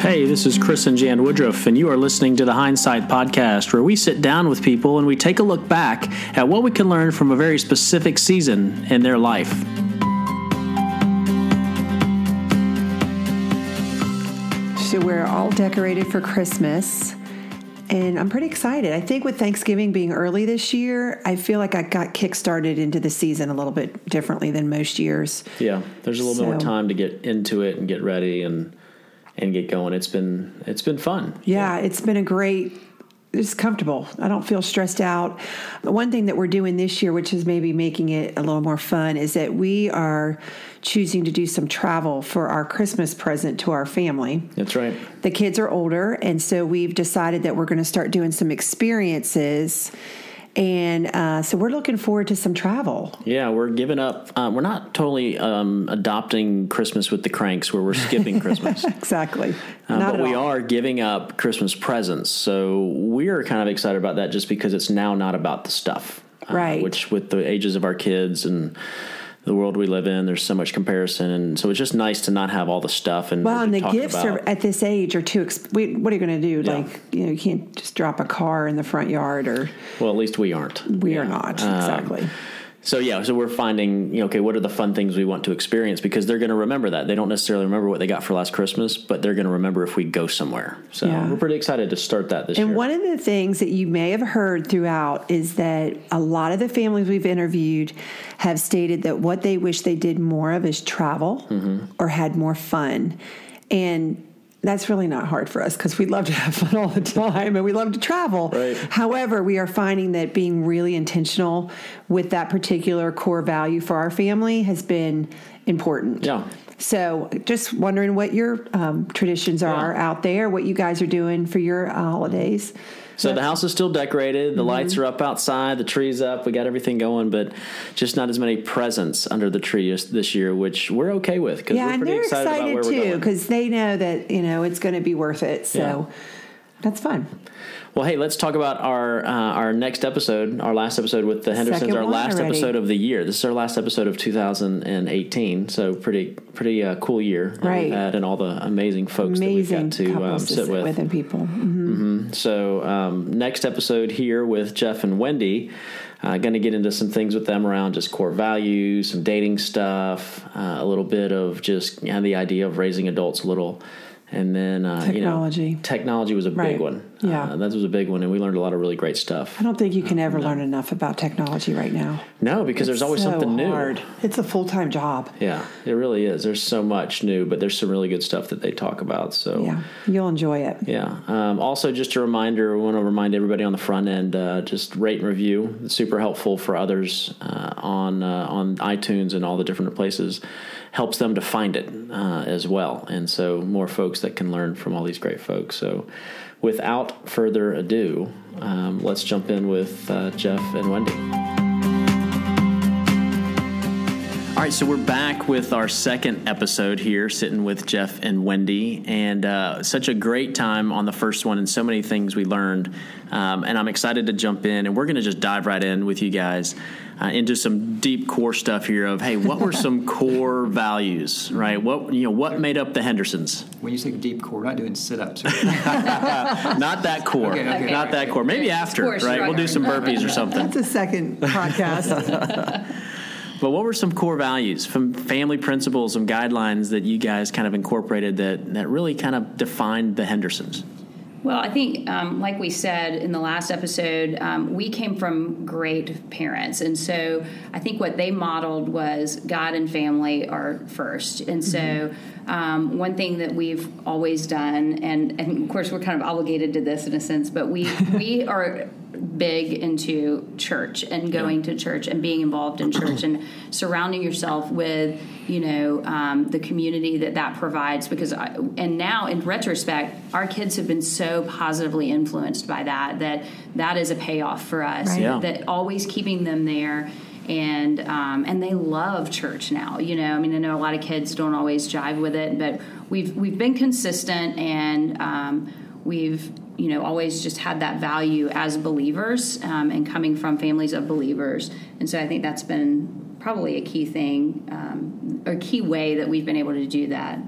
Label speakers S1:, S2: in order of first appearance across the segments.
S1: Hey, this is Chris and Jan Woodruff, and you are listening to the Hindsight Podcast, where we sit down with people and we take a look back at what we can learn from a very specific season in their life.
S2: So we're all decorated for Christmas. And I'm pretty excited. I think with Thanksgiving being early this year, I feel like I got kickstarted into the season a little bit differently than most years.
S1: Yeah, there's a little bit more time to get into it and get ready and and get going. It's been it's been fun.
S2: Yeah, it's been a great. It's comfortable. I don't feel stressed out. The one thing that we're doing this year, which is maybe making it a little more fun, is that we are choosing to do some travel for our Christmas present to our family.
S1: That's right.
S2: The kids are older, and so we've decided that we're going to start doing some experiences. And uh, so we're looking forward to some travel.
S1: Yeah, we're giving up. Uh, we're not totally um, adopting Christmas with the Kranks, where we're skipping Christmas.
S2: Exactly.
S1: Uh, but we
S2: all.
S1: are giving up Christmas presents, so we are kind of excited about that, just because it's now not about the stuff, uh,
S2: Right.
S1: Which, with the ages of our kids and the world we live in, there's so much comparison, and so it's just nice to not have all the stuff and
S2: Well, and the gifts
S1: about-
S2: are at this age are too. Exp- what are you going to do?
S1: Yeah.
S2: Like, you know, you can't just drop a car in the front yard, or
S1: well, at least we aren't.
S2: we
S1: Yeah.
S2: are not
S1: Um,
S2: exactly.
S1: So yeah, so we're finding, you know, okay, what are the fun things we want to experience because they're going to remember that. They don't necessarily remember what they got for last Christmas, but they're going to remember if we go somewhere. So
S2: Yeah.
S1: we're pretty excited to start that this
S2: And
S1: year.
S2: And one of the things that you may have heard throughout is that a lot of the families we've interviewed have stated that what they wish they did more of is travel
S1: Mm-hmm.
S2: or had more fun. And that's really not hard for us because we love to have fun all the time and we love to travel.
S1: Right.
S2: However, we are finding that being really intentional with that particular core value for our family has been important.
S1: Yeah.
S2: So, just wondering what your um, traditions are
S1: Yeah.
S2: out there, what you guys are doing for your uh, holidays.
S1: So the house is still decorated. The lights
S2: Mm-hmm.
S1: are up outside. The tree's up. We got everything going, but just not as many presents under the tree this- year, which we're okay with because
S2: Yeah,
S1: we're
S2: and
S1: pretty
S2: they're
S1: excited,
S2: excited,
S1: about where
S2: too because they know that you know it's going to be worth it. So
S1: Yeah.
S2: that's fun.
S1: Well, hey, let's talk about our uh, our next episode, our last episode with the Hendersons,
S2: Second
S1: our last
S2: already.
S1: episode of the year. This is our last episode of 2018, so pretty pretty uh, cool year
S2: Right.
S1: and all the amazing folks
S2: Amazing
S1: that we've got to um,
S2: to
S1: sit with.
S2: and people. Mhm.
S1: So um, next episode here with Jeff and Wendy, uh, going to get into some things with them around just core values, some dating stuff, uh, a little bit of just you know, the idea of raising adults a little, and then uh. You know, technology Technology was a big one.
S2: Yeah.
S1: uh, that was a big one, and we learned a lot of really great stuff.
S2: I don't think you can ever learn enough about technology right now.
S1: No, because there's always
S2: So
S1: something new.
S2: hard. It's a full time job.
S1: Yeah, it really is. There's so much new, but there's some really good stuff that they talk about. So
S2: Yeah, you'll enjoy it.
S1: Yeah. Um, also, just a reminder, we want to remind everybody on the front end, uh, just rate and review. It's super helpful for others uh, on uh, on iTunes and all the different places. Helps them to find it uh, as well, and so more folks that can learn from all these great folks. So, without further ado, um, let's jump in with uh, Jeff and Wendy. All right, so we're back with our second episode here, sitting with Jeff and Wendy, and uh, such a great time on the first one, and so many things we learned. Um, and I'm excited to jump in, and we're going to just dive right in with you guys uh, into some deep core stuff here. Of hey, what were some core values, right? What you know, what made up the Hendersons?
S3: When you say deep core, we're not doing sit-ups.
S1: Not that core,
S3: Okay, okay.
S1: not that core. Maybe after,
S4: Core
S1: right? We'll do some burpees or something.
S2: That's a second podcast.
S1: But what were some core values, from family principles, some guidelines that you guys kind of incorporated that that really kind of defined the Hendersons?
S4: Well, I think, um, like we said in the last episode, um, we came from great parents. And so I think what they modeled was God and family are first. And so um, one thing that we've always done, and, and of course we're kind of obligated to this in a sense, but we, we are big into church and going to church and being involved in church and surrounding yourself with you know um, the community that that provides because I, and now in retrospect our kids have been so positively influenced by that that that is a payoff for us
S2: Right.
S1: Yeah.
S4: that always keeping them there and um, and they love church now. You know, I mean, I know a lot of kids don't always jive with it, but we've we've been consistent and um, we've you know always just had that value as believers um, and coming from families of believers, and so I think that's been probably a key thing um, or key way that we've been able to do that.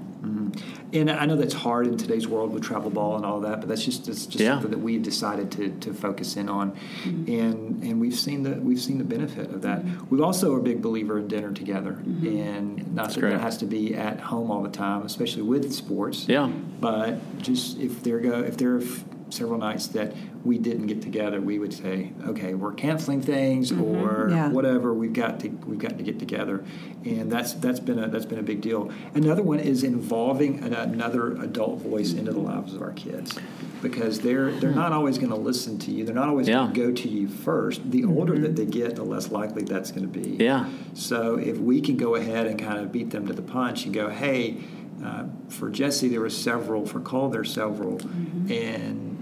S3: And I know that's hard in today's world with travel ball and all that, but that's just that's just
S1: Yeah.
S3: something that we've decided to, to focus in on, and and we've seen the we've seen the benefit of that. We also are a big believer in dinner together, and not that
S1: great.
S3: it has to be at home all the time, especially with sports.
S1: Yeah.
S3: But just if there go if there are f- several nights that we didn't get together, we would say, okay, we're canceling things mm-hmm. or
S2: Yeah.
S3: whatever. We've got to we've got to get together, and that's that's been a that's been a big deal. Another one is involving an, another adult voice into the lives of our kids, because they're they're not always going to listen to you. They're not always
S1: Yeah.
S3: going to go to you first. The mm-hmm. older that they get, the less likely that's going to be.
S1: Yeah.
S3: So if we can go ahead and kind of beat them to the punch and go, hey, uh, for Jesse there were several, for Cole there's several, mm-hmm. and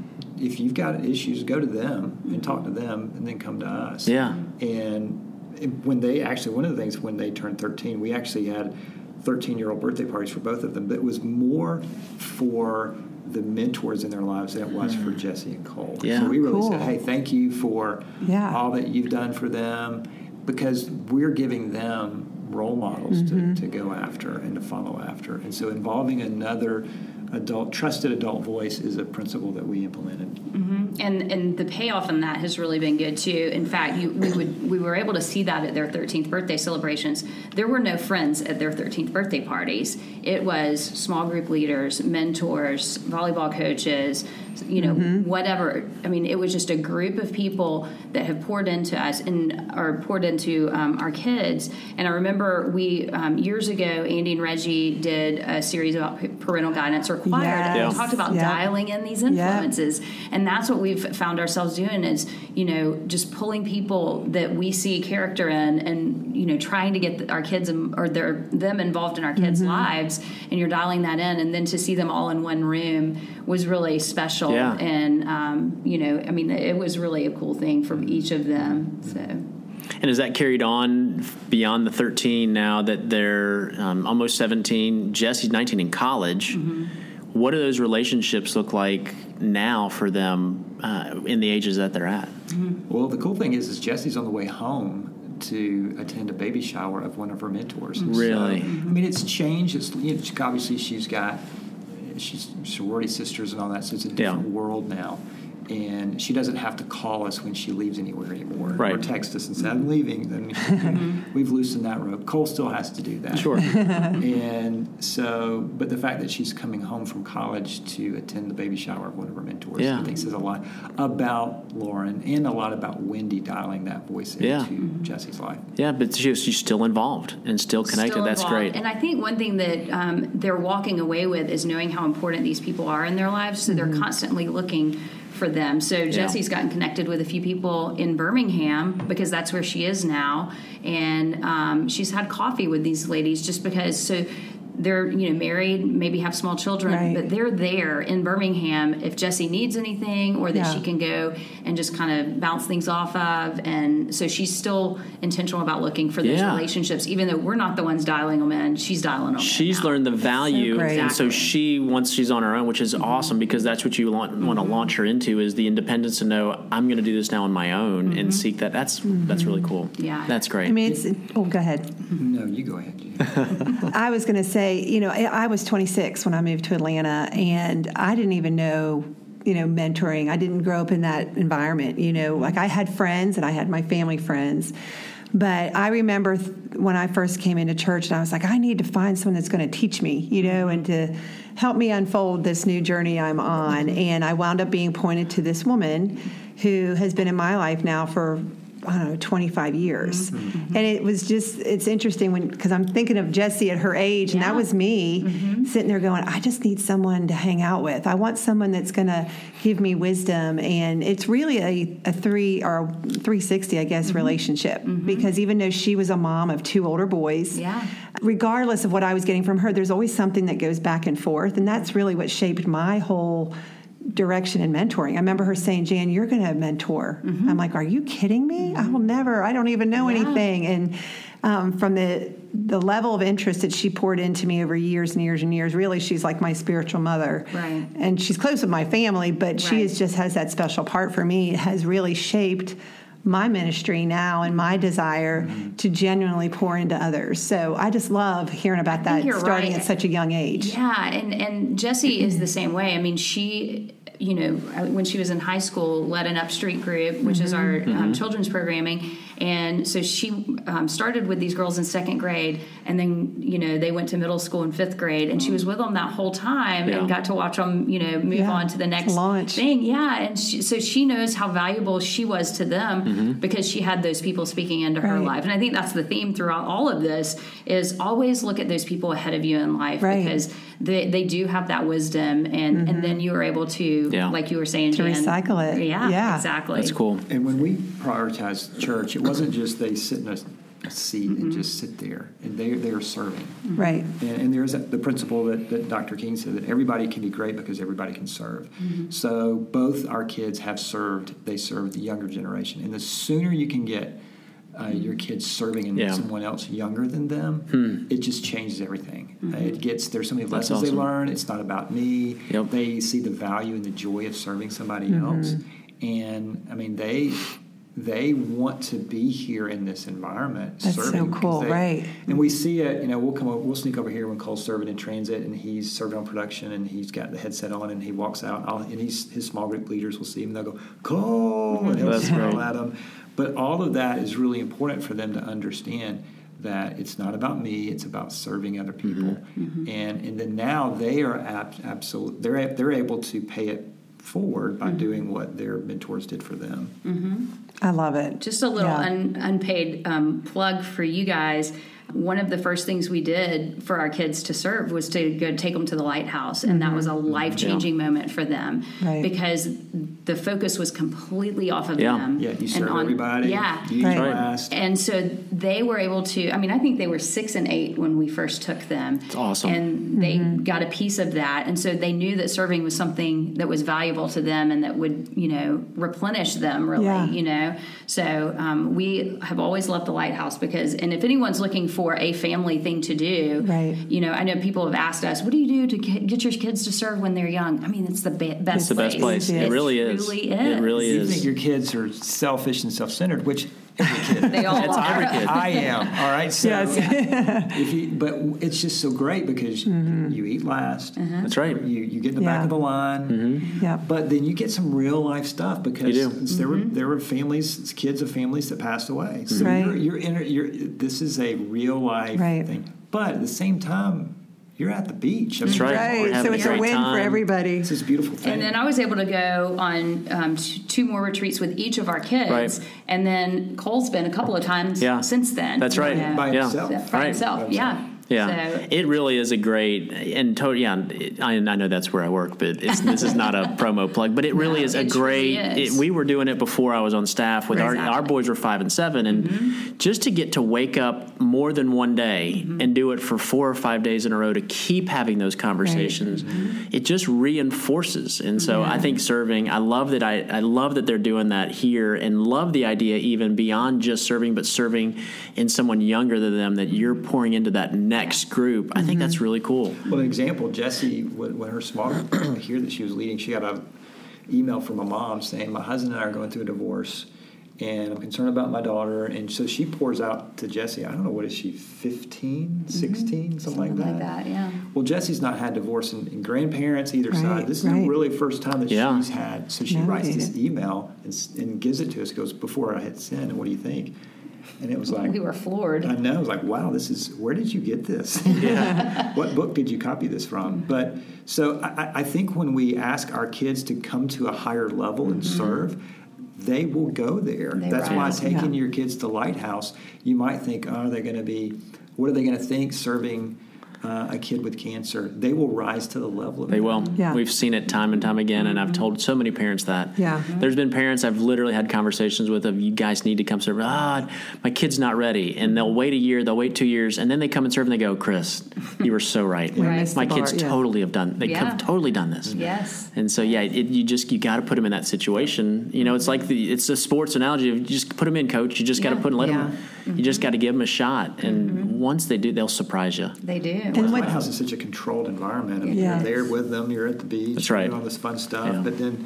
S3: if you've got issues, go to them and talk to them, and then come to us.
S1: Yeah.
S3: And when they actually, one of the things when they turned 13, we actually had 13 year old birthday parties for both of them, but it was more for the mentors in their lives than it was for hmm. Jesse and Cole.
S1: Yeah.
S3: So we really
S2: Cool.
S3: said, hey, thank you for
S2: Yeah.
S3: all that you've done for them because we're giving them role models
S2: Mm-hmm.
S3: to, to go after and to follow after. And so involving another adult, trusted adult voice is a principle that we implemented.
S4: and and the payoff in that has really been good too. In fact, you, we would we were able to see that at their 13th birthday celebrations. There were no friends at their 13th birthday parties. It was small group leaders, mentors, volleyball coaches, you know, whatever. I mean, it was just a group of people that have poured into us and or poured into um, our kids. And I remember we um, years ago, Andy and Reggie did a series about parental guidance required. And
S2: Yes.
S4: we talked about
S2: Yeah.
S4: dialing in these
S2: Yeah.
S4: influences and that's what we've found ourselves doing is you know just pulling people that we see character in and you know trying to get our kids or their them involved in our kids
S2: Mm-hmm.
S4: lives and you're dialing that in and then to see them all in one room was really special
S1: Yeah.
S4: and um, you know i mean it was really a cool thing for each of them so
S1: And is that carried on beyond the 13 now that they're um, almost 17? Jesse's 19 in college. What do those relationships look like now for them uh, in the ages that they're at?
S3: Well, the cool thing is, is Jesse's on the way home to attend a baby shower of one of her mentors. Mm-hmm. So,
S1: Really?
S3: I mean, it's changed. It's you know, obviously she's got she's sorority sisters and all that, so it's a different
S1: Yeah.
S3: world now. And she doesn't have to call us when she leaves anywhere anymore, or text us and say I'm leaving. Then mm-hmm. we've loosened that rope. Cole still has to do that.
S1: Sure.
S3: and so, but the fact that she's coming home from college to attend the baby shower of one of her mentors,
S1: Yeah.
S3: I think says a lot about Lauren and a lot about Wendy dialing that voice into
S1: Yeah. Mm-hmm.
S3: Jesse's life.
S1: yeah, but she, she's still involved and still connected.
S4: Still
S1: That's
S4: involved.
S1: great.
S4: And I think one thing that um, they're walking away with is knowing how important these people are in their lives. So they're mm-hmm. constantly looking for them. So Jesse's gotten connected with a few people in Birmingham because that's where she is now, and um, she's had coffee with these ladies just because. So they're you know married, maybe have small children,
S2: Right.
S4: but they're there in Birmingham if Jesse needs anything or that
S2: Yeah.
S4: she can go and just kind of bounce things off of. And so she's still intentional about looking for those
S1: Yeah.
S4: relationships, even though we're not the ones dialing them in. She's dialing them.
S1: She's
S4: in now.
S1: learned the value,
S2: great.
S1: and so she once she's on her own, which is mm-hmm. awesome because that's what you want, want to launch her into is the independence to know I'm going to do this now on my own and mm-hmm. seek that. That's that's really mm-hmm. cool.
S4: Yeah.
S1: that's great.
S2: I mean, it's, oh, go ahead.
S3: No, you go ahead.
S2: I was going to say, you know, I I was 26 when I moved to Atlanta, and I didn't even know, you know, mentoring. I didn't grow up in that environment. You know, like I had friends and I had my family friends. But I remember th- when I first came into church, and I was like, I need to find someone that's going to teach me, you know, and to help me unfold this new journey I'm on. And I wound up being pointed to this woman who has been in my life now for I don't know, 25 years. Mm-hmm. Mm-hmm. And it was just, it's interesting when, because I'm thinking of Jesse at her age, and that was me mm-hmm. sitting there going, I just need someone to hang out with. I want someone that's going to give me wisdom. And it's really a, a three or a 360, I guess, relationship. Because even though she was a mom of two older boys,
S4: Yeah.
S2: regardless of what I was getting from her, there's always something that goes back and forth. And that's really what shaped my whole direction and mentoring. I remember her saying, Jan, you're going to mentor. I'm like, are you kidding me? I will never, I don't even know
S4: Yeah.
S2: anything. And um, from the, the level of interest that she poured into me over years and years and years, really, she's like my spiritual mother.
S4: Right.
S2: And she's close with my family, but she is just has that special part for me. It has really shaped my ministry now and my desire
S3: Mm-hmm.
S2: to genuinely pour into others. So I just love hearing about that starting
S4: right.
S2: at such a young age.
S4: Yeah, and and Jessie is the same way. I mean, she, you know, uh, when she was in high school, led an Upstreet group, which is our um, mm-hmm. Mm-hmm. children's programming, and so she um, started with these girls in second grade, and then you know they went to middle school and fifth grade, and she was with them that whole time,
S1: Yeah.
S4: and got to watch them, you know, move
S2: Yeah,
S4: on to the next
S2: launch.
S4: thing. Yeah, and she, so she knows how valuable she was to them
S1: Mm-hmm.
S4: because she had those people speaking into her life, and I think that's the theme throughout all of this is always look at those people ahead of you in life
S2: Right.
S4: because they, they do have that wisdom and, and then you are able to
S1: Yeah.
S4: like you were saying
S2: To
S4: Jan,
S2: recycle it.
S4: yeah,
S2: Yeah.
S4: exactly
S1: That's cool.
S3: And when we prioritized church, it wasn't just they sit in a, a seat
S4: Mm-hmm.
S3: and just sit there, and they they are serving.
S2: Right.
S3: And, and there's the principle that, that Dr. King said that everybody can be great because everybody can serve. So both our kids have served, they serve the younger generation. And the sooner you can get uh, your kids serving in
S1: Yeah.
S3: someone else younger than them, it just changes everything. Uh, it gets, there's so many lessons they learn. It's not about me.
S1: Yep.
S3: They see the value and the joy of serving somebody else. And I mean, they, they want to be here in this environment.
S2: That's so
S3: serving because
S2: cool,
S3: they-
S2: right.
S3: and we see it, you know, we'll come, o- we'll sneak over here when Cole's serving in transit, and he's serving on production, and he's got the headset on, and he walks out, I'll, and he's his small group leaders will see him, and they'll go Cole, and he'll
S1: That's
S3: smile
S1: great.
S3: at him. But all of that is really important for them to understand that it's not about me; it's about serving other people,
S1: Mm-hmm.
S3: and and then now they are ab- absolute, they're they're able to pay it forward
S1: Mm-hmm.
S3: by doing what their mentors did for them.
S2: I love it.
S4: just a little
S2: Yeah.
S4: un, unpaid um, plug for you guys one of the first things we did for our kids to serve was to go take them to the lighthouse and that was a life-changing moment for them
S2: Mm-hmm. Right.
S4: because the focus was completely off of
S1: Yeah.
S4: them
S3: Yeah, you
S4: and
S3: serve
S4: on-
S3: everybody.
S4: yeah
S3: you eat
S2: Right.
S3: last.
S4: And so they were able to, I mean, I think they were six and eight when we first took them. It's
S1: awesome.
S4: And they got a piece of that. And so they knew that serving was something that was valuable to them and that would, you know, replenish them really,
S2: Yeah.
S4: you know. So um, we have always loved the lighthouse because, and if anyone's looking for a family thing to do,
S2: Right.
S4: you know, I know people have asked us, what do you do to get get your kids to serve when they're young? I mean, it's the be- best place.
S1: It's the best place.
S2: It
S1: really is.
S4: truly
S1: It really is.
S3: you
S1: is.
S3: think your kids are selfish and self-centered, which every kid.
S4: They all
S1: It's
S4: are.
S1: every kid.
S3: I am. All right. So,
S2: Yes.
S3: if you, but it's just so great because you mm-hmm. eat last. Mm-hmm.
S1: That's right.
S3: You you get in the
S2: Yeah.
S3: back of the line. Mm-hmm.
S2: yeah.
S3: But then you get some real life stuff because
S1: You do.
S3: there were there were families, kids of families that passed away. So
S2: Right.
S3: you're you're, in, you're this is a real life
S2: Right.
S3: thing. But at the same time, you're at the beach.
S1: That's right.
S2: Right. So it's a
S1: great
S2: win for
S1: time.
S2: everybody.
S3: It's this beautiful thing.
S4: And then I was able to go on um, t- two more retreats with each of our kids.
S1: Right.
S4: And then Cole's been a couple of times
S1: Yeah.
S4: since then.
S1: That's right.
S4: Yeah.
S3: by
S1: Yeah.
S3: himself.
S4: By
S1: Right.
S4: himself,
S3: By
S4: yeah.
S1: Yeah,
S4: So,
S1: it really is a great and totally. yeah. I, I know that's where I work, but it's, this is not a promo plug. But it really
S4: No,
S1: is a
S4: it truly
S1: great.
S4: is.
S1: It, we were doing it before I was on staff with our
S4: Exactly. Mm-hmm.
S1: our boys were five and seven, and just to get to wake up more than one day and do it for four or five days in a row to keep having those conversations,
S4: Mm-hmm.
S1: it just reinforces. And so I think serving. I love that. I I love that they're doing that here, and love the idea even beyond just serving, but serving in someone younger than them that you're pouring into that next group. I think that's mm-hmm. really cool.
S3: Well, an example, Jesse, when, when her small group here that she was leading, she got an email from a mom saying, "My husband and I are going through a divorce, and I'm concerned about my daughter." And so she pours out to Jesse, I don't know what is she, 15, mm-hmm. 16, something,
S4: something
S3: like that.
S4: like that, yeah.
S3: Well, Jesse's not had divorce and, and grandparents either
S2: Right,
S3: side. This is
S2: right.
S3: the really first time that
S1: Yeah.
S3: she's had. So she writes this email and, and gives it to us. Goes before I hit send. What do you think? And it was like
S4: We were floored.
S3: I know. I was like, wow, this is, where did you get this? what book did you copy this from? But so I, I- I think when we ask our kids to come to a higher level and mm-hmm. serve, they will go there.
S4: They
S3: That's why
S4: rise.
S3: taking
S2: Yeah.
S3: your kids to Lighthouse, you might think, oh, they're going to be, what are they going to think serving uh, a kid with cancer? They will rise to the level of
S1: They
S3: that.
S1: will.
S2: Yeah.
S1: We've seen it time and time again, and I've told so many parents that.
S2: Yeah.
S1: There's been parents I've literally had conversations with of you guys need to come serve. Ah, my kid's not ready, and they'll wait a year, they'll wait two years, and then they come and serve, and they go, Chris, you were so right.
S4: Right.
S1: My kids
S2: bar, yeah.
S1: totally have done. They
S4: Yeah.
S1: have totally done this.
S4: Yes.
S1: And so yeah, it, you just you got to put them in that situation. You know, it's like the it's a sports analogy of you just put them in, coach. You just got to
S4: put
S1: put let
S2: Yeah.
S1: them. You just got to give them a shot, and once they do, they'll surprise you.
S4: They do.
S3: The
S2: what-
S3: White House is such a controlled environment. I mean,
S2: Yes.
S3: You're there with them. You're at the beach.
S1: That's right.
S3: You're doing all this fun stuff.
S1: Yeah.
S3: But then,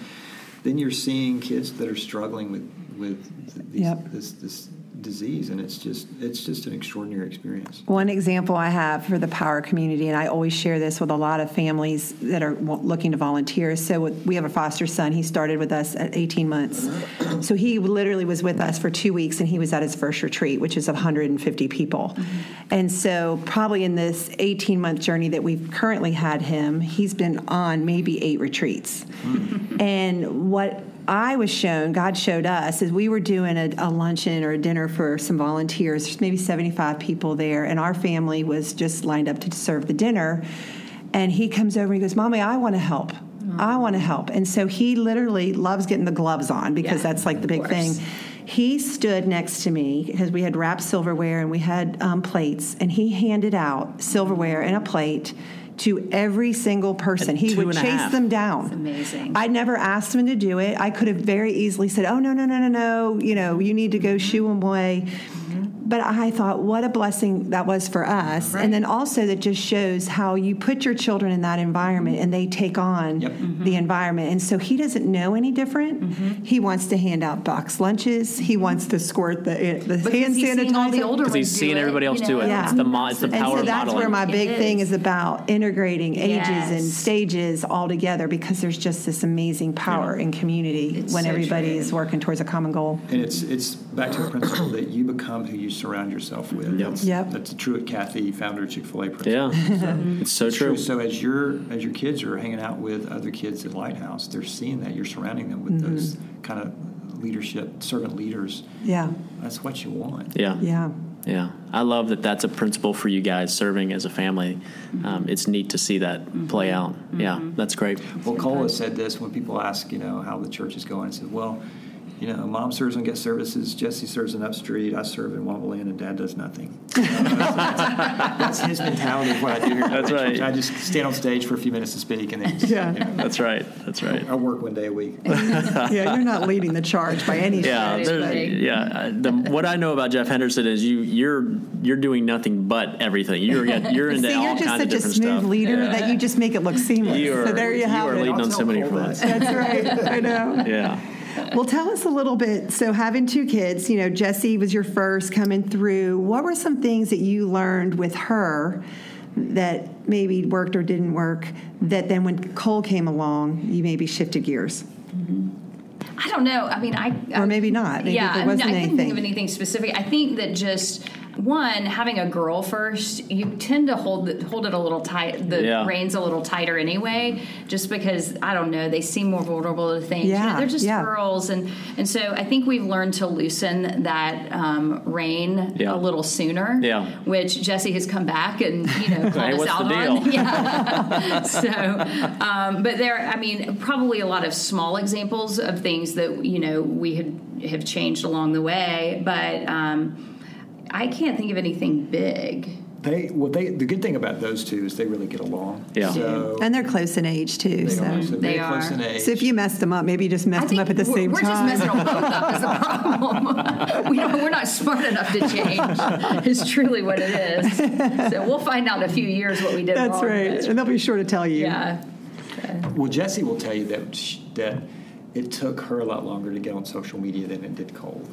S3: then you're seeing kids that are struggling with with these,
S2: Yep.
S3: this this disease, and it's just it's just an extraordinary experience.
S2: One example I have for the Power community, and I always share this with a lot of families that are looking to volunteer. So we have a foster son. He started with us at 18 months. So he literally was with us for two weeks, and he was at his first retreat, which is 150 people. Mm-hmm. And so probably in this 18 month journey that we've currently had him, he's been on maybe eight retreats. Hmm. And what I was shown, God showed us, is we were doing a, a luncheon or a dinner for some volunteers. There's maybe 75 people there, and our family was just lined up to serve the dinner. And he comes over and he goes, Mommy, I want to help. I want to help. And so he literally loves getting the gloves on because
S4: Yeah,
S2: that's like the big
S4: course.
S2: thing. He stood next to me because we had wrapped silverware and we had um, plates, and he handed out silverware and a plate to every single person. He would chase them down.
S4: amazing.
S2: I never asked him to do it. I could have very easily said, "Oh no, no, no, no, no! You know, you need to go mm-hmm. shoo him away." Mm-hmm. But I thought, what a blessing that was for us,
S4: Right.
S2: and then also that just shows how you put your children in that environment and they take on
S3: Yep.
S2: the mm-hmm. environment. And so he doesn't know any different. Mm-hmm. He wants to hand out box lunches. He mm-hmm. wants to squirt the eh, the
S4: because
S2: hand
S4: he's seeing all the
S2: sanitizer.
S4: older
S1: Because he's
S4: ones
S1: seeing everybody else
S4: you
S1: do it.
S2: Yeah.
S1: It's the mo- it's the
S2: and
S1: power
S2: so
S1: of
S2: that's
S1: modeling.
S2: where my
S4: It
S2: big thing
S4: is.
S2: is about integrating ages and stages all together because there's just this amazing power in community
S4: It's
S2: when
S4: so
S2: everybody
S4: true.
S2: is working towards a common goal.
S3: And it's it's back to the principle that you become who you surround yourself with.
S1: Yep.
S3: That's,
S2: Yep.
S3: that's a Truett Cathy, founder of Chick Fil A. Principle.
S1: Yeah, it's so
S3: It's
S1: true.
S3: So as your as your kids are hanging out with other kids at Lighthouse, they're seeing that you're surrounding them with
S2: Mm-hmm.
S3: those kind of leadership, servant leaders.
S2: Yeah,
S3: That's what you want.
S1: Yeah,
S2: yeah.
S1: Yeah, I love that. That's a principle for you guys serving as a family. Um, it's neat to see that play out. Yeah, that's great.
S3: Well, Cole has said this when people ask, you know, how the church is going. He said, well, you know, mom serves on guest services, Jesse serves in Upstreet, I serve in Waumba Land, and dad does nothing. that's his mentality of what I do here.
S1: That's right.
S3: I just stand on stage for a few minutes to speak, and then just,
S2: Yeah.
S3: you know,
S1: That's right. That's right.
S3: I work one day a week.
S2: yeah, you're not leading the charge by any
S1: Yeah,
S2: stretch.
S1: there-
S2: but-
S1: yeah. uh, The, what I know about Jeff Henderson is you you're you're doing nothing but everything. You're you're into
S2: See,
S1: all
S2: you're just
S1: kinds of
S2: such a smooth
S1: stuff.
S2: leader
S1: Yeah.
S2: that you just make it look seamless.
S1: You are,
S2: so there you have
S1: are
S2: it.
S1: leading
S3: I'll
S1: on so many
S3: Cole
S1: fronts.
S2: That's right. I know.
S1: Yeah.
S2: Well, tell us a little bit. So, having two kids, you know, Jesse was your first coming through. What were some things that you learned with her that maybe worked or didn't work? That then, when Cole came along, you maybe shifted gears, mm-hmm.
S4: I don't know. I mean, I
S2: or maybe not. Maybe
S4: yeah,
S2: there
S4: I, mean, I couldn't
S2: anything.
S4: think of anything specific. I think that just one having a girl first, you tend to hold it, hold it a little tight, the
S1: Yeah.
S4: reins a little tighter anyway, just because I don't know, they seem more vulnerable to things. You know,
S2: Yeah,
S4: they're just
S2: yeah.
S4: girls, and and so I think we've learned to loosen that um, rein
S1: Yeah.
S4: a little sooner.
S1: Yeah.
S4: which Jesse has come back and you know called
S1: Hey,
S4: us out
S1: the
S4: on. Yeah. so, um, but there, I mean, probably a lot of small examples of things that you know we had have changed along the way, but um, I can't think of anything big.
S3: They well, they the good thing about those two is they really get along.
S1: Yeah.
S3: So
S2: and they're close in age too.
S3: they
S2: So.
S3: are so
S4: They
S3: very close
S4: are.
S3: in age.
S2: so if you messed them up, maybe you just messed them up at the
S4: we're,
S2: same
S4: we're
S2: time.
S4: just messing them both up. Is the problem? we don't, we're not smart enough to change. Is truly what it is. So we'll find out in a few years what we did
S2: That's
S4: wrong.
S2: right,
S4: but-
S2: and they'll be sure to tell you.
S4: Yeah.
S3: well, Jesse will tell you that sh- that it took her a lot longer to get on social media than it did Cole.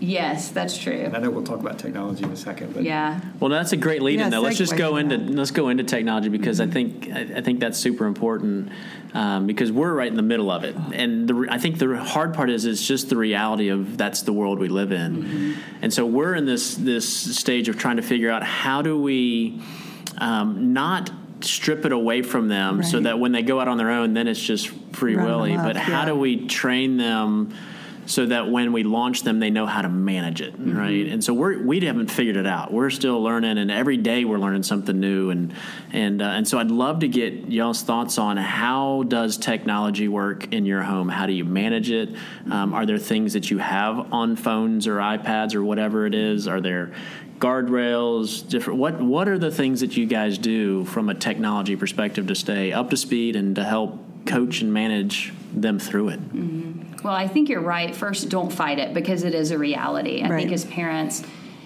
S4: Yes, that's true.
S3: And I know we'll talk about technology in a second, but
S4: Yeah.
S1: Well, that's a great lead
S2: Yeah,
S1: in. Though, let's just go into
S2: that.
S1: let's go into technology because I think I, I think that's super important um, because we're right in the middle of it, and the, I think the hard part is it's just the reality of that's the world we live in, and so we're in this this stage of trying to figure out how do we um, not strip it away from them so that when they go out on their own, then it's just free
S2: Run
S1: willy.
S2: amok,
S1: But how do we train them? So that when we launch them, they know how to manage it,
S2: Mm-hmm.
S1: right? And so we're, we haven't figured it out. We're still learning, and every day we're learning something new. And and uh, and so I'd love to get y'all's thoughts on how does technology work in your home? How do you manage it? Um, are there things that you have on phones or iPads or whatever it is? Are there guardrails different what what are the things that you guys do from a technology perspective to stay up to speed and to help coach and manage them through it
S4: Well, I think you're right. First, don't fight it because it is a reality. I
S2: Right.
S4: think as parents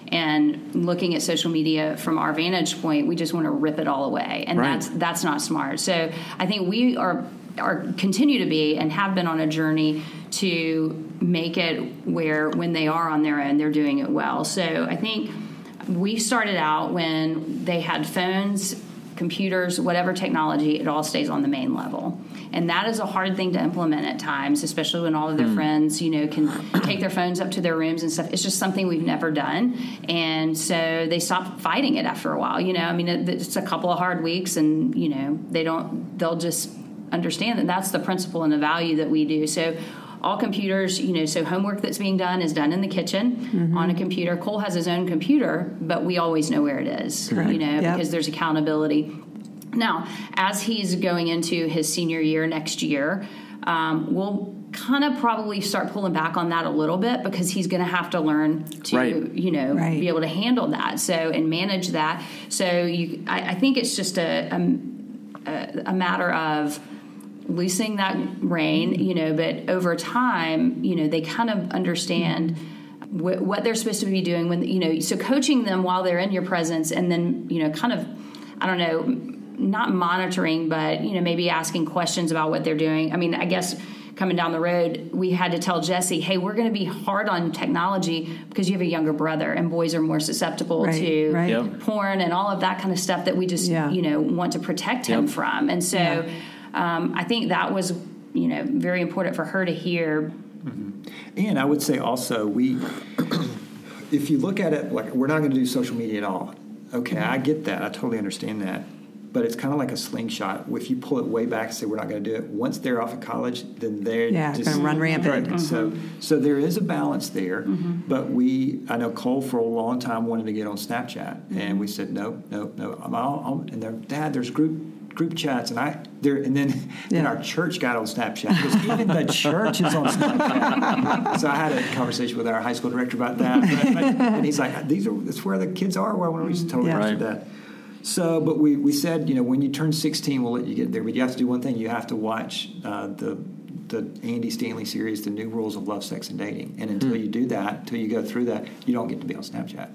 S4: and looking at social media from our vantage point, we just want to rip it all away, and
S1: Right.
S4: that's that's not smart. So I think we are are continue to be and have been on a journey to make it where when they are on their own, they're doing it well. So I think we started out when they had phones, computers, whatever technology, it all stays on the main level. And that is a hard thing to implement at times, especially when all of their
S1: Hmm.
S4: friends, you know, can take their phones up to their rooms and stuff. It's just something we've never done. And so they stop fighting it after a while. You know, I mean, it's a couple of hard weeks and, you know, they don't, they'll just understand that that's the principle and the value that we do. So all computers, you know, so homework that's being done is done in the kitchen
S2: Mm-hmm.
S4: on a computer. Cole has his own computer, but we always know where it is, you know,
S2: Yep.
S4: because there's accountability. Now, as he's going into his senior year next year, um, we'll kind of probably start pulling back on that a little bit because he's going to have to learn to,
S1: Right.
S4: you know,
S2: Right.
S4: be able to handle that. So and manage that. So you, I, I think it's just a, a a matter of loosening that rein, you know, but over time, you know, they kind of understand wh- what they're supposed to be doing when, you know, so coaching them while they're in your presence and then, you know, kind of, I don't know, not monitoring, but, you know, maybe asking questions about what they're doing. I mean, I guess coming down the road, we had to tell Jesse, hey, we're going to be hard on technology because you have a younger brother and boys are more susceptible
S2: Right,
S4: to
S2: right.
S1: Yep.
S4: porn and all of that kind of stuff that we just,
S2: Yeah.
S4: you know, want to protect him from. And so
S2: Yeah.
S4: um, I think that was, you know, very important for her to hear.
S3: And I would say also, we, if you look at it like we're not going to do social media at all. Okay, I get that. I totally understand that. But it's kind of like a slingshot. If you pull it way back and say we're not going to do it, once they're off of college, then they're
S2: Yeah,
S3: just
S2: gonna run rampant.
S3: Right. Mm-hmm. So, so there is a balance there. Mm-hmm. But we, I know Cole for a long time wanted to get on Snapchat, and we said no, no, no. I'm all, I'm, and they're, Dad, there's group group chats, and I there, and then then
S2: Yeah.
S3: our church got on Snapchat because even the church is on Snapchat. so I had a conversation with our high school director about that, but, but, and he's like, "These are that's where the kids are." Well, when we totally
S2: Yeah.
S3: understood that. So, but we, we said, you know, when you turn 16, we'll let you get there. But you have to do one thing. You have to watch uh, the the Andy Stanley series, The New Rules of Love, Sex, and Dating. And until you do that, until you go through that, you don't get to be on Snapchat.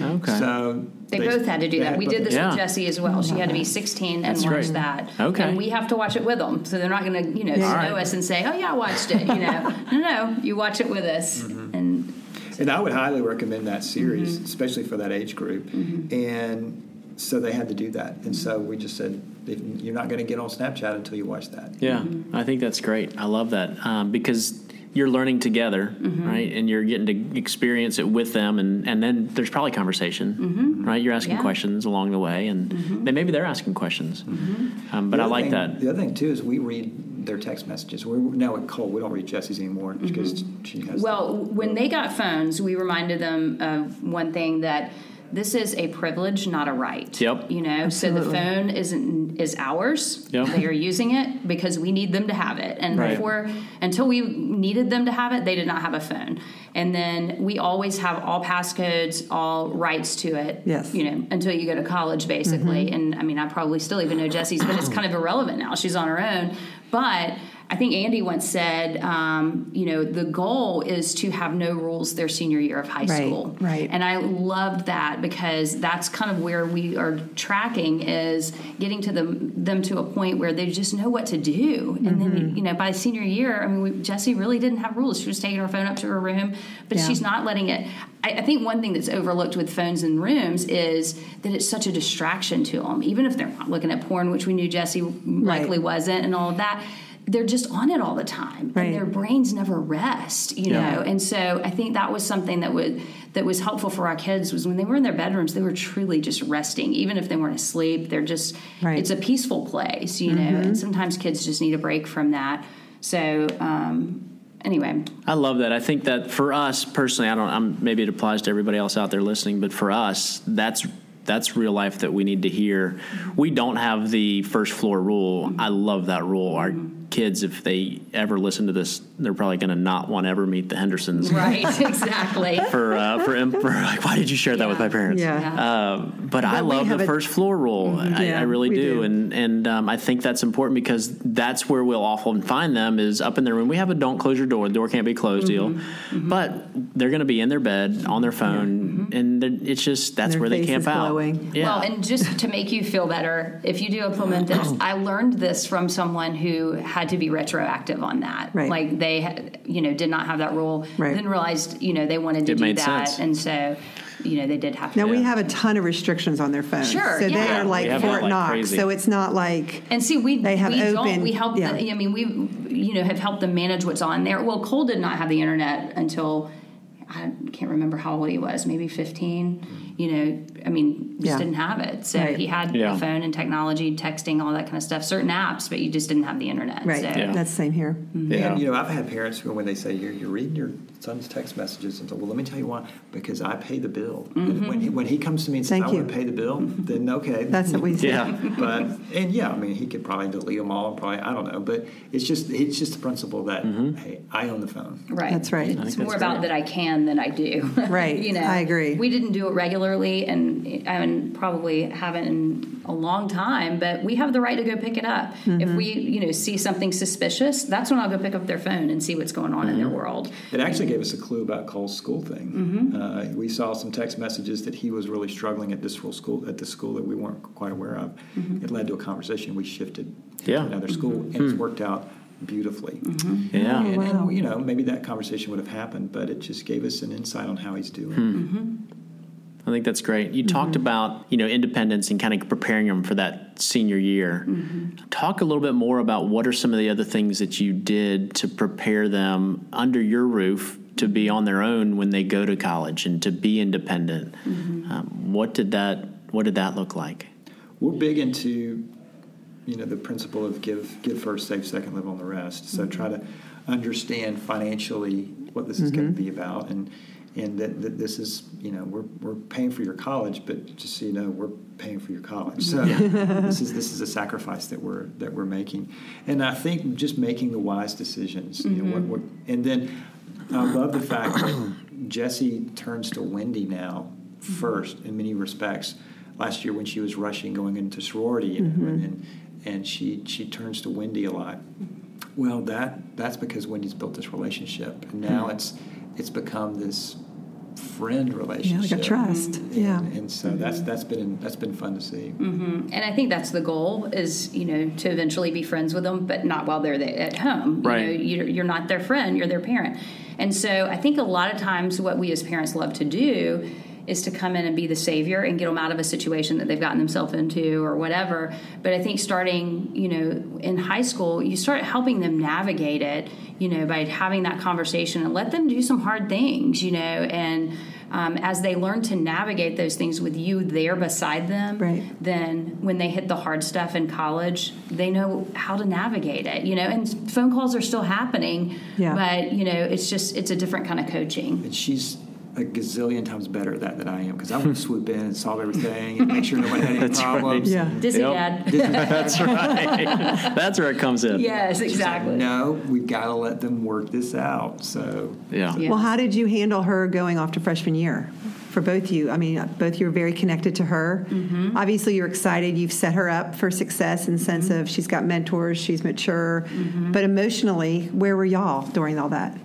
S1: Okay.
S3: So
S4: They, both had to do that. we did this
S1: Yeah.
S4: with Jessie as well. She had to be 16 and
S1: That's
S4: watch
S1: great.
S4: that.
S1: Okay.
S4: And we have to watch it with them. So they're not going to, you know,
S2: Yeah.
S4: snow
S1: All right.
S4: us and say, oh, yeah, I watched it. You know, no, no, you watch it with us.
S3: Mm-hmm.
S4: And
S3: And I would highly recommend that series,
S4: Mm-hmm.
S3: especially for that age group. And so they had to do that. And so we just said, if you're not going to get on Snapchat until you watch that.
S1: Yeah, I think that's great. I love that um, because you're learning together, right? And you're getting to experience it with them, and, and then there's probably conversation, right? You're asking
S4: Yeah.
S1: questions along the way, and then maybe they're asking questions. Um, but I like
S3: thing-
S1: that.
S3: The other thing, too, is we read their text messages. We're now at Cole. We don't read Jesse's anymore because she has.
S4: Mm-hmm. Well, when they got phones, we reminded them of one thing that this is a privilege, not a right.
S1: Yep.
S4: You know, so the phone isn't is ours.
S1: Yep.
S4: They are using it because we need them to have it. And
S1: Right.
S4: before until we needed them to have it, they did not have a phone. And then we always have all passcodes, all rights to it.
S2: Yes.
S4: You know, until you go to college basically. Mm-hmm. And I mean I probably still even know Jesse's, but it's kind of irrelevant now. She's on her own. But I think Andy once said, um, you know, the goal is to have no rules their senior year of high
S2: Right,
S4: school.
S2: right.
S4: And I loved that because that's kind of where we are tracking is getting to them them to a point where they just know what to do. And
S2: Mm-hmm.
S4: then you know by senior year, I mean, we, Jessie really didn't have rules. She was taking her phone up to her room, but
S2: Yeah.
S4: she's not letting it. I, I think one thing that's overlooked with phones in rooms is that it's such a distraction to them. Even if they're not looking at porn, which we knew Jessie likely wasn't, and all of that. They're just on it all the time,
S2: Right.
S4: and their brains never rest. You
S1: Yeah.
S4: know, and so I think that was something that would that was helpful for our kids was when they were in their bedrooms, they were truly just resting, even if they weren't asleep. They're just
S2: Right.
S4: it's a peaceful place, you know. And sometimes kids just need a break from that. So um, anyway,
S1: I love that. I think that for us personally, I don't. I'm, maybe it applies to everybody else out there listening, but for us, that's that's real life that we need to hear. We don't have the first floor rule. I love that rule. Our kids, if they ever listen to this, they're probably going to not want to ever meet the Hendersons.
S4: right, exactly.
S1: For uh, for, im- for like, why did you share that with my parents?
S2: Yeah.
S1: Um, but I
S2: But we
S1: love the
S2: a-
S1: first floor rule. I,
S2: Yeah,
S1: I really do,
S2: do.
S1: and and um, I think that's important because that's where we'll often find them is up in their room. We have a don't close your door, the door can't be closed deal,
S2: Mm-hmm.
S1: but they're going to be in their bed on their phone. And it's just that's
S2: Their
S1: where they
S2: face
S1: camp
S2: is
S1: out.
S2: glowing.
S1: Yeah.
S4: Well, and just to make you feel better, if you do implement this, I learned this from someone who had to be retroactive on that.
S2: Right.
S4: Like they, you know, did not have that rule.
S2: Right.
S4: Then realized, you know, they wanted to
S1: It
S4: do
S1: made
S4: that,
S1: sense.
S4: and so, you know, they did have to.
S2: Now we have a ton of restrictions on their phones.
S4: Sure,
S2: So they are like Fort
S1: that like
S2: Knox. So it's not like
S4: And see, we
S2: They have
S4: we
S2: open-
S4: don't. We help.
S2: yeah.
S4: The, I mean, we you know have helped them manage what's on there. Well, Cole did not have the internet until I can't remember how old he was. Maybe fifteen. You know, I mean, just
S2: Yeah.
S4: didn't have it. So
S2: Right.
S4: he had
S1: Yeah.
S4: a phone and technology, texting, all that kind of stuff. Certain apps, but you just didn't have the internet.
S2: right.
S4: So.
S1: Yeah.
S2: That's the same here. Mm-hmm.
S1: yeah.
S3: And, you know, I've had parents who, when they say, you're, you're reading your son's text messages, and say, well, let me tell you why. Because I pay the bill. And mm-hmm. when he, when he comes to me and says,
S2: Thank
S3: I
S2: you.
S3: want to pay the bill, mm-hmm. then okay.
S2: That's what we say.
S1: yeah.
S3: but and yeah, I mean, he could probably delete them all. Probably, I don't know. But it's just it's just the principle that hey, I own the phone.
S4: Right.
S2: That's right.
S4: It's more about
S1: great.
S4: that I can than I do.
S2: Right.
S4: you know,
S2: I agree.
S4: We didn't do it regularly, and I mean, probably haven't in a long time. But we have the right to go pick it up
S2: Mm-hmm.
S4: if we, you know, see something suspicious. That's when I'll go pick up their phone and see what's going on in their world.
S3: It actually gave us a clue about Cole's school thing. Mm-hmm. Uh, we saw some text messages that he was really struggling at this school at the school that we weren't quite aware of. Mm-hmm. It led to a conversation. We shifted
S1: Yeah.
S3: to another school, mm-hmm. and it's hmm. worked out beautifully.
S1: Yeah.
S3: And, oh,
S2: wow.
S3: and, you know, maybe that conversation would have happened, but it just gave us an insight on how he's doing. Hmm.
S1: I think that's great. You talked mm-hmm. about you know independence and kind of preparing them for that senior year. Mm-hmm. Talk a little bit more about what are some of the other things that you did to prepare them under your roof to be mm-hmm. on their own when they go to college and to be independent. Um, what did that What did that look like?
S3: We're big into, you know, the principle of give give first, save second, live on the rest. So try to understand financially what this is going to be about, and and that, that this is, you know, we're we're paying for your college, but just so you know, we're paying for your college. So this is this is a sacrifice that we're that we're making, and I think just making the wise decisions. You know, what, mm-hmm. what, and then I love the fact that Jesse turns to Wendy now mm-hmm. first in many respects. Last year when she was rushing going into sorority mm-hmm. and, and and she she turns to Wendy a lot. Well, that that's because Wendy's built this relationship, and now it's it's become this friend
S2: Yeah,
S3: relationship.
S2: like a trust.
S3: And,
S2: Yeah.
S3: and so mm-hmm. that's that's been that's been fun to see. Mm-hmm.
S4: And I think that's the goal is, you know, to eventually be friends with them, but not while they're there at home.
S1: Right.
S4: You know, you're, you're not their friend, you're their parent. And so I think a lot of times what we as parents love to do is to come in and be the savior and get them out of a situation that they've gotten themselves into or whatever. But I think starting, you know, in high school, you start helping them navigate it, you know, by having that conversation and let them do some hard things, you know, and um, as they learn to navigate those things with you there beside them,
S2: Right.
S4: then when they hit the hard stuff in college, they know how to navigate it, you know, and phone calls are still happening,
S2: Yeah.
S4: but, you know, it's just, it's a different kind of coaching.
S3: And she's a gazillion times better at that than I am because I would swoop in and solve everything and make sure nobody had any
S1: That's right.
S3: problems.
S2: Yeah.
S4: Dizzy
S1: Yep.
S4: dad.
S1: That's right. That's where it comes in.
S4: yes, exactly.
S3: No, we've got to let them work this out. So
S1: Yeah.
S4: Yeah.
S2: Well, how did you handle her going off to freshman year? For both you, I mean, both you are very connected to her.
S4: Mm-hmm.
S2: Obviously, you're excited. You've set her up for success in the sense
S4: Mm-hmm.
S2: of she's got mentors, she's mature. But emotionally, where were y'all during all that?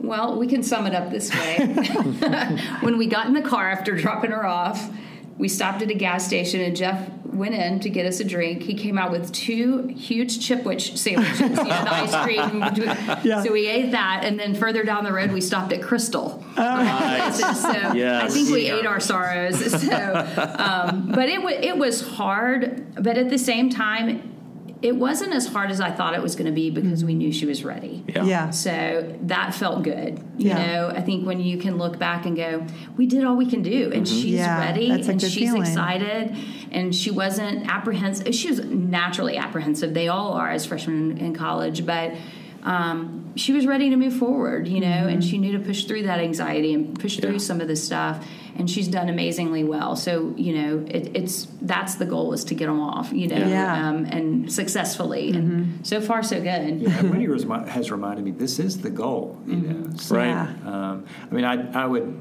S4: Well, we can sum it up this way. when we got in the car after dropping her off, we stopped at a gas station and Jeff went in to get us a drink. He came out with two huge Chipwich sandwiches, you know, the ice cream.
S2: Yeah.
S4: So we ate that, and then further down the road, we stopped at Krystal.
S1: Nice.
S4: So I think we ate our sorrows. So, um, but it was it was hard, but at the same time, it wasn't as hard as I thought it was going to be because we mm-hmm. knew she was ready.
S1: Yeah.
S2: Yeah.
S4: So that felt good. You
S2: Yeah.
S4: know, I think when you can look back and go, we did all we can do, and mm-hmm. she's
S2: Yeah,
S4: ready,
S2: that's a
S4: and
S2: good
S4: she's
S2: feeling.
S4: excited, and she wasn't apprehensive. She was naturally apprehensive. They all are as freshmen in college, but. Um, she was ready to move forward, you know, and she knew to push through that anxiety and push through some of this stuff. And she's done amazingly well. So, you know, it, it's that's the goal is to get them off, you know,
S2: Yeah.
S4: um, and successfully. And so far, so good.
S3: yeah, Wendy was, has reminded me this is the goal. You know, So,
S1: Right.
S2: Yeah.
S3: Um, I mean, I, I would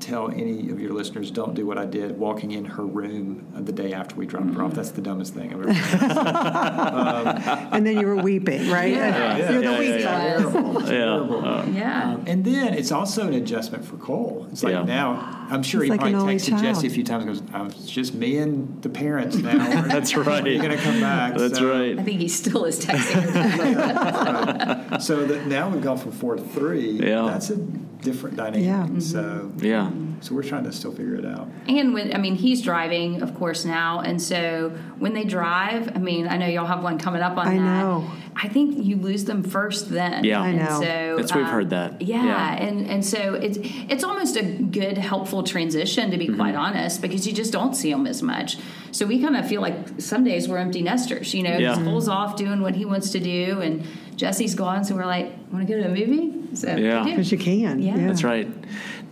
S3: tell any of your listeners don't do what I did walking in her room the day after we dropped her off. That's the dumbest thing I've ever done.
S2: and then you were weeping, right?
S3: Yeah,
S2: You're
S3: yeah,
S2: the
S3: yeah,
S2: weep
S3: yeah.
S2: side.
S3: Terrible. Terrible.
S1: Uh,
S4: Yeah.
S3: Um, and then it's also an adjustment for Cole. It's like
S1: Yeah.
S3: now, I'm sure
S2: He's
S3: he
S2: like
S3: probably
S2: only
S3: texted. Jesse a few times and goes, oh, it's just me and the parents now.
S1: That's right.
S3: You're going to come back.
S1: That's
S3: So-
S1: right.
S4: I think he still is texting her.
S3: So that now we've gone from four to three.
S1: Yeah.
S3: That's a different dynamic.
S2: Yeah.
S3: So,
S1: Yeah.
S3: so we're trying to still figure it out.
S4: And when I mean he's driving, of course now, and so when they drive, I mean I know y'all have one coming up on
S2: I
S4: that.
S2: know.
S4: I think you lose them first then.
S1: Yeah. I
S4: And
S2: know.
S4: so
S1: That's- we've
S4: um,
S1: heard that.
S4: Yeah,
S1: Yeah.
S4: and and so it's it's almost a good helpful transition to be quite
S1: Mm-hmm.
S4: honest because you just don't see them as much. So we kind of feel like some days we're empty nesters. You know,
S1: Yeah.
S4: he's Cole's off doing what he wants to do, and Jesse's gone. So we're like, want to go to a movie? So
S1: Yeah.
S2: Because you can.
S4: Yeah.
S1: That's right.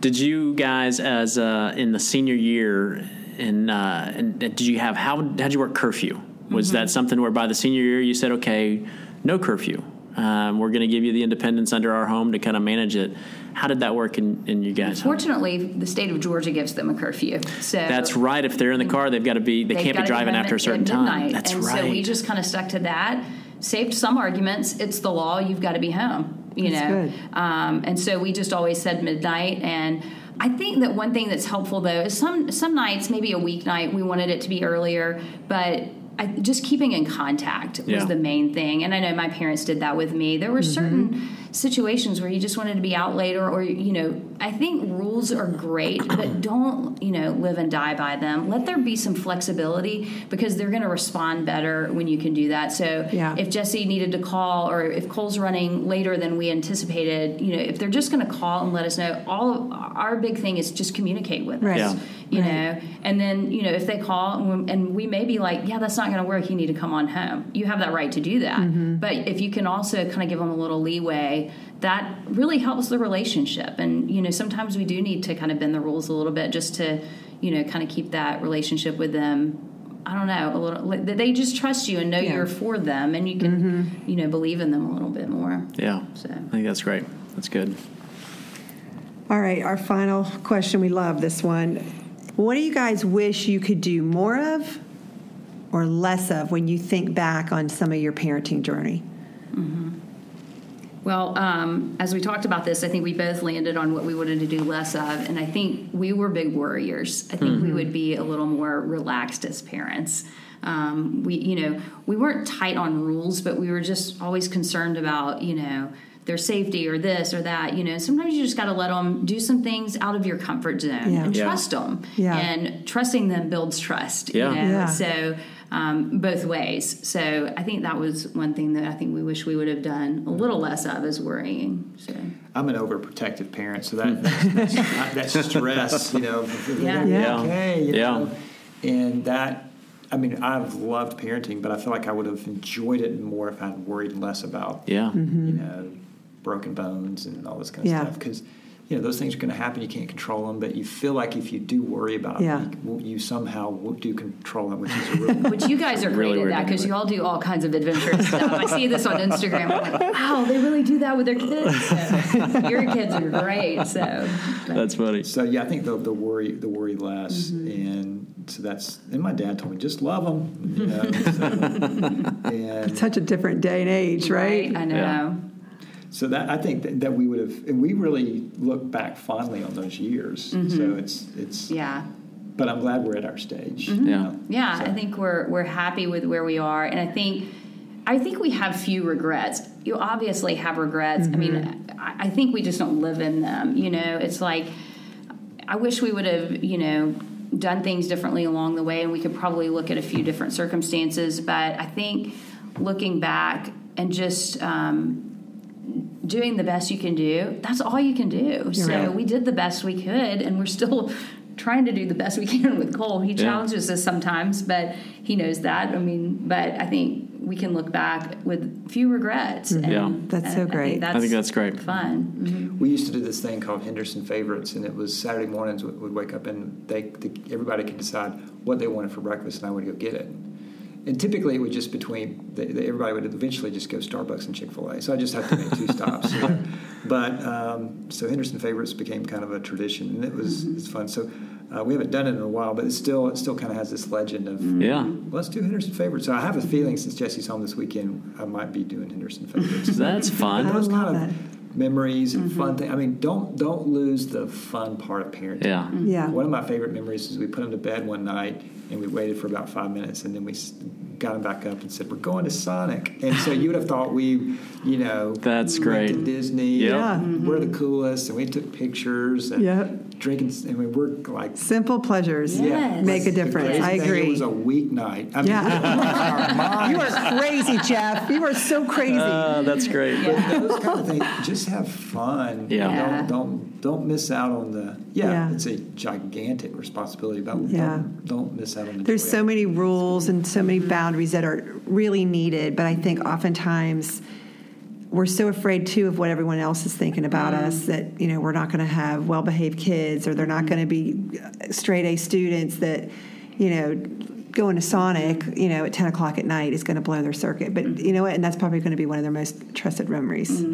S1: Did you guys, as uh, in the senior year, and, uh, and did you have how how'd you work curfew? Was that something where by the senior year you said, okay, no curfew? Um, we're going to give you the independence under our home to kind of manage it. How did that work in, in you guys? home?
S4: Fortunately, the state of Georgia gives them a curfew. So
S1: That's right. If they're in the car, they've got to be. They can't be driving after a certain time.
S4: midnight.
S1: That's
S4: and
S1: right.
S4: so we just kind of stuck to that. Saved some arguments. It's the law. You've got to be home. You
S2: That's
S4: know.
S2: good.
S4: Um, and so we just always said midnight. And I think that one thing that's helpful though is some some nights, maybe a weeknight, we wanted it to be earlier, but. I, just keeping in contact was
S1: Yeah.
S4: the main thing, and I know my parents did that with me. There were
S2: Mm-hmm.
S4: certain situations where you just wanted to be out later, or you know, I think rules are great, but don't you know live and die by them. Let there be some flexibility because they're going to respond better when you can do that. So
S2: Yeah.
S4: if Jesse needed to call, or if Cole's running later than we anticipated, you know, if they're just going to call and let us know, all of our big thing is just communicate with
S2: Right.
S4: us.
S1: Yeah.
S4: You
S2: Right.
S4: know, and then you know if they call and we, and we may be like, yeah, that's not going to work. You need to come on home. You have that right to do that.
S2: Mm-hmm.
S4: But if you can also kind of give them a little leeway, that really helps the relationship. And you know, sometimes we do need to kind of bend the rules a little bit just to you know kind of keep that relationship with them. I don't know a little. like, They just trust you and know
S2: Yeah.
S4: you're for them, and you can mm-hmm. you know believe in them a little bit more.
S1: yeah.
S4: So.
S1: I think that's great. That's good.
S2: All right, our final question. We love this one. What do you guys wish you could do more of or less of when you think back on some of your parenting journey? Mm-hmm.
S4: Well, um, as we talked about this, I think we both landed on what we wanted to do less of, and I think we were big worriers. I think we would be a little more relaxed as parents. Um, we, you know, we weren't tight on rules, but we were just always concerned about, you know, their safety or this or that. You know, sometimes you just got to let them do some things out of your comfort zone
S2: Yeah.
S4: and
S1: Yeah.
S4: trust them.
S2: Yeah.
S4: And trusting them builds trust.
S1: Yeah.
S4: You know?
S2: Yeah.
S4: So um, both ways. So I think that was one thing that I think we wish we would have done a little less of is worrying. So
S3: I'm an overprotective parent, so that that's, that's, that stress, you know, of- of-
S4: Yeah.
S2: Yeah.
S3: okay, you
S1: Yeah.
S3: know, and that. I mean, I've loved parenting, but I feel like I would have enjoyed it more if I'd worried less about,
S1: Yeah.
S3: you know, broken bones and all this kind of
S2: Yeah.
S3: stuff. Because you know those things are going to happen. You can't control them, but you feel like if you do worry about
S2: Yeah.
S3: them, you, you somehow do control them, which is a real.
S4: Which you guys are great
S1: Really
S4: at that because you all do all kinds of adventurous stuff. I see this on Instagram. I'm like, wow, they really do that with their kids. So, your kids are great. So
S1: That's funny.
S3: So yeah, I think the, the worry the worry less,
S4: Mm-hmm.
S3: and so that's and my dad told me just love them, you know. so, and
S2: Such a different day and age, right?
S4: I know.
S1: Yeah.
S3: So that I think that, that we would have, and we really look back fondly on those years. So it's it's.
S4: Mm-hmm. Yeah.
S3: But I'm glad we're at our stage.
S1: Yeah.
S3: you know.
S4: Yeah,
S3: So-
S4: I think we're we're happy with where we are, and I think I think we have few regrets. You obviously have regrets. I mean, I, I think we just don't live in them. You know, it's like I wish we would have, you know, done things differently along the way, and we could probably look at a few different circumstances. But I think looking back and just um, doing the best you can do, that's all you can do. so
S2: right.
S4: we did the best we could, and we're still trying to do the best we can with Cole. He
S1: Yeah.
S4: challenges us sometimes, but he knows that. I mean, but I think we can look back with few regrets. And,
S1: Yeah.
S2: That's
S4: and
S2: so
S4: I
S2: great.
S4: think
S1: I think that's great.
S4: Fun. Mhm.
S3: We used to do this thing called Henderson Favorites, and it was Saturday mornings. Would would wake up and they, the, everybody could decide what they wanted for breakfast, and I would go get it. And typically it would just between the, the, everybody would eventually just go Starbucks and Chick Fil A. So I just have to make two stops. You? But um, so Henderson favorites became kind of a tradition, and it was
S2: Mm-hmm.
S3: it's fun. So uh, we haven't done it in a while, but it's still it still kind of has this legend of
S1: Yeah.
S3: well, let's do Henderson favorites. So I have a feeling since Jesse's home this weekend, I might be doing Henderson favorites.
S1: That's fun.
S2: I
S3: those
S2: love
S3: kind of memories and fun things. I mean, don't don't lose the fun part of parenting.
S1: Yeah.
S2: Yeah.
S3: One of my favorite memories is we put him to bed one night and we waited for about five minutes and then we got him back up and said, "We're going to Sonic." And so you would have thought we, you know,
S1: That's
S3: went
S1: great.
S3: to Disney.
S1: Yep.
S2: Yeah.
S3: and We're the mm-hmm. coolest, and we took pictures. And
S2: Yep.
S3: Drinking. and we're like.
S2: Simple pleasures
S4: Yes.
S2: make a difference. I agree.
S3: It was a weeknight. I mean,
S2: Yeah.
S3: our
S2: you are crazy, Jeff. You are so crazy.
S1: Uh, that's great.
S3: But those kind of things, just have fun.
S1: Yeah.
S4: Yeah.
S3: Don't don't don't miss out on the. Yeah,
S2: Yeah.
S3: it's a gigantic responsibility, but
S2: Yeah.
S3: don't, don't miss out on the.
S2: There's
S3: joy
S2: so many rules and so many boundaries that are really needed, but I think oftentimes we're so afraid too of what everyone else is thinking about mm-hmm. us that you know we're not going to have well-behaved kids or they're not mm-hmm. going to be uh, straight A students that you know going to Sonic you know at 10 o'clock at night is going to blow their circuit. But mm-hmm. you know what? And that's probably going to be one of their most trusted memories.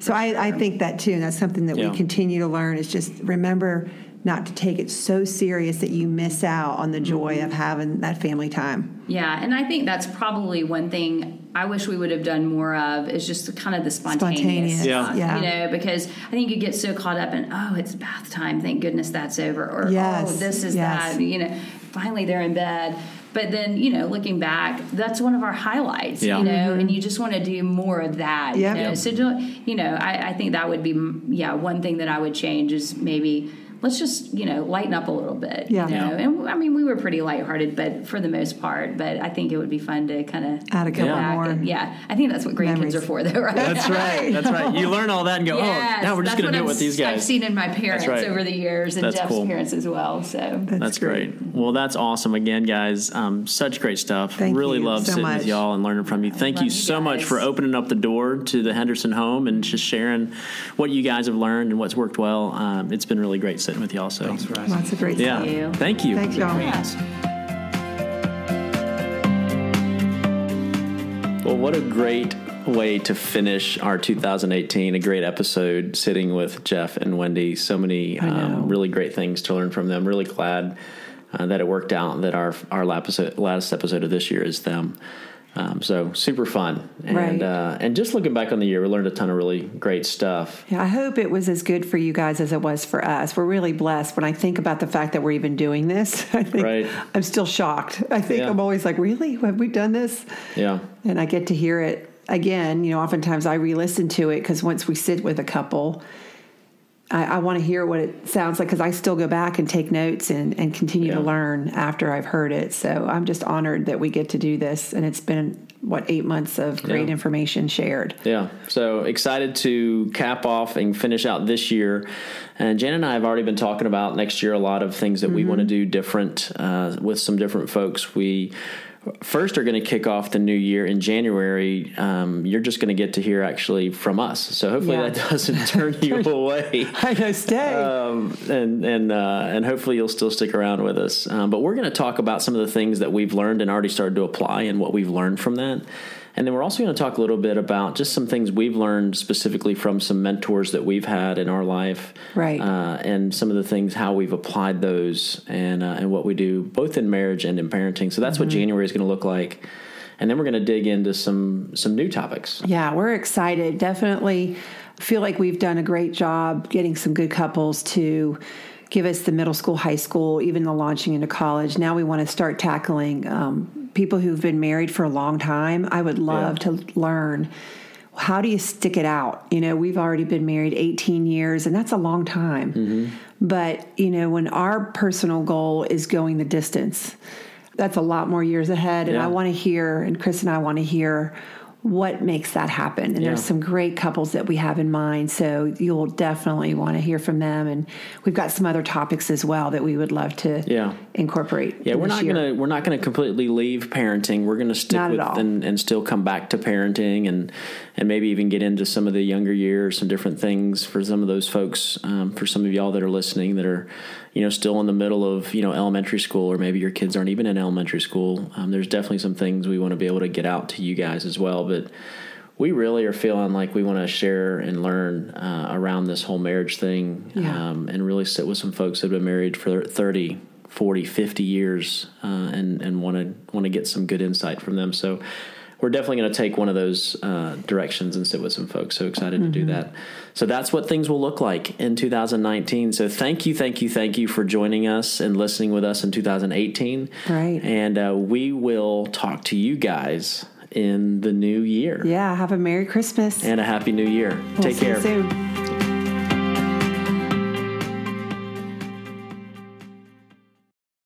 S2: So I, I think that too and that's something that
S1: Yeah.
S2: we continue to learn is just remember not to take it so serious that you miss out on the joy of having that family time.
S4: Yeah, and I think that's probably one thing I wish we would have done more of is just kind of the spontaneous,
S2: Spontaneous,
S1: Yeah.
S2: yeah.
S4: you know, because I think you get so caught up in oh, it's bath time, thank goodness that's over, or oh,
S2: Yes,
S4: oh, this is
S2: yes.
S4: that, you know, finally they're in bed. But then, you know, looking back, that's one of our highlights,
S1: Yeah.
S4: you know, mm-hmm. and you just want to do more of that.
S2: Yeah.
S4: You know?
S2: Yep.
S4: So, do, you know, I, I think that would be, yeah, one thing that I would change is maybe let's just, you know, lighten up a little bit.
S2: Yeah.
S4: You know? And I mean, we were pretty lighthearted, but for the most part, but I think it would be fun to kind of
S2: Add a couple
S1: Yeah.
S2: more.
S4: yeah, I think that's what grandkids
S2: Memories.
S4: are for, though, right?
S1: That's right. That's right. You learn all that and go,
S4: Yes,
S1: oh, now we're just
S4: that's
S1: going to do it
S4: I'm
S1: with these
S4: s- I've seen in my parents
S1: right.
S4: over the years, and
S1: That's
S4: Jeff's
S1: cool.
S4: parents as well. So
S1: That's great. Well, that's awesome again, guys. Um, such great stuff.
S2: Thank
S1: really
S2: you
S1: love
S2: so
S1: sitting
S2: much.
S1: with y'all and learning from you. Thank you
S4: you
S1: so much for opening up the door to the Henderson home and just sharing what you guys have learned and what's worked well. Um, it's been really great sitting with y'all. So,
S3: Thanks for asking.
S2: lots of great
S1: yeah,
S2: stuff
S4: you.
S1: thank you.
S2: Thanks, y'all.
S1: Well, what a great way to finish our 2018. A great episode sitting with Jeff and Wendy. So many um, really great things to learn from them. Really glad uh, that it worked out that our our last episode, last episode of this year is them. Um, so super fun, and
S2: Right.
S1: uh, and just looking back on the year, we learned a ton of really great stuff.
S2: Yeah, I hope it was as good for you guys as it was for us. We're really blessed. When I think about the fact that we're even doing this, I think
S1: Right.
S2: I'm still shocked. I think
S1: Yeah.
S2: I'm always like, really? Have we done this?
S1: Yeah,
S2: And I get to hear it again. You know, oftentimes I re-listen to it because once we sit with a couple, I, I want to hear what it sounds like because I still go back and take notes and, and continue to learn after I've heard it. So I'm just honored that we get to do this, and it's been what eight months of great
S1: Yeah.
S2: information shared.
S1: Yeah, so excited to cap off and finish out this year. And Jan and I have already been talking about next year a lot of things that we want to do different uh, with some different folks. We first are going to kick off the new year in January. Um, you're just going to get to hear actually from us. So hopefully
S2: Yeah.
S1: that doesn't turn you away.
S2: I know, stay.
S1: Um, and and uh, and hopefully you'll still stick around with us. Um, but we're going to talk about some of the things that we've learned and already started to apply, and what we've learned from that. And then we're also going to talk a little bit about just some things we've learned specifically from some mentors that we've had in our life,
S2: Right.
S1: Uh, and some of the things how we've applied those and uh, and what we do both in marriage and in parenting. So that's what January is going to look like. And then we're going to dig into some some new topics.
S2: Yeah, we're excited. Definitely feel like we've done a great job getting some good couples to give us the middle school, high school, even the launching into college. Now we want to start tackling um, people who've been married for a long time. I would love
S1: Yeah.
S2: to learn how do you stick it out? You know, we've already been married 18 years, and that's a long time. Mm-hmm. But, you know, when our personal goal is going the distance, that's a lot more years ahead. And
S1: Yeah.
S2: I want to hear, and Chris and I want to hear what makes that happen. And
S1: Yeah.
S2: there's some great couples that we have in mind. So you'll definitely want to hear from them. And we've got some other topics as well that we would love to
S1: Yeah.
S2: incorporate.
S1: Yeah, we're not
S2: year.
S1: gonna we're not gonna completely leave parenting. We're gonna stick
S2: Not
S1: with and, and still come back to parenting and and maybe even get into some of the younger years, some different things for some of those folks. Um, for some of y'all that are listening that are, you know, still in the middle of you know elementary school, or maybe your kids aren't even in elementary school. Um, there's definitely some things we want to be able to get out to you guys as well, but. We really are feeling like we want to share and learn uh, around this whole marriage thing
S2: Yeah.
S1: um, and really sit with some folks that have been married for 30, 40, 50 years uh, and and want to want to get some good insight from them. So we're definitely going to take one of those uh, directions and sit with some folks. So excited to do that. So that's what things will look like in 2019. So thank you, thank you, thank you for joining us and listening with us in 2018.
S2: Right.
S1: And uh, we will talk to you guys in the new year.
S2: Yeah, have a Merry Christmas.
S1: And a happy new year.
S2: We'll
S1: Take
S2: see you
S1: care.
S2: soon.